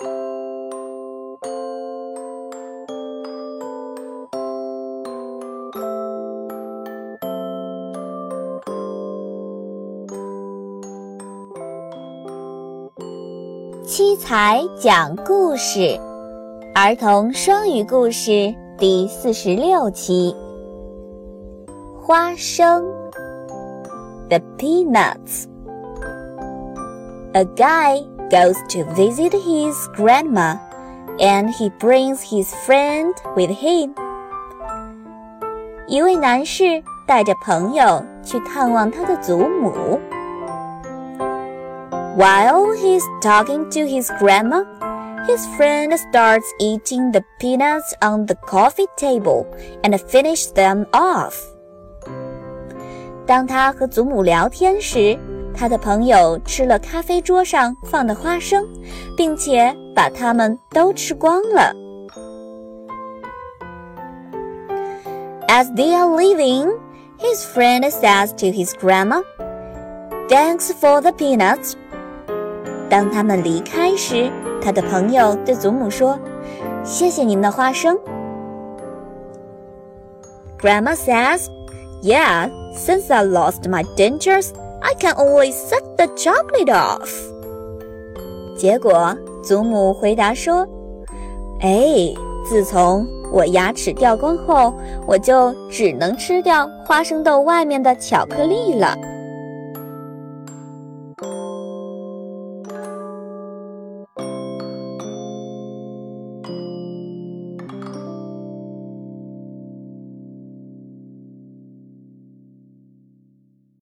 七彩讲故事，儿童双语故事第四十六期。花生，The peanuts. A guy goes to visit his grandma, and he brings his friend with him. 一位男士带着朋友去探望他的祖母。While he's talking to his grandma, his friend starts eating the peanuts on the coffee table and finishes them off. 当他和祖母聊天时， 他的朋友吃了咖啡桌上放的花生，并且把它们都吃光了。As they are leaving, his friend says to his grandma, "Thanks for the peanuts." 当他们离开时，他的朋友对祖母说：“谢谢您的花生。” Grandma says, "Yeah, since I lost my dentures, I can always suck the chocolate off." 结果，祖母回答说：“哎，自从我牙齿掉光后，我就只能吃掉花生豆外面的巧克力了。”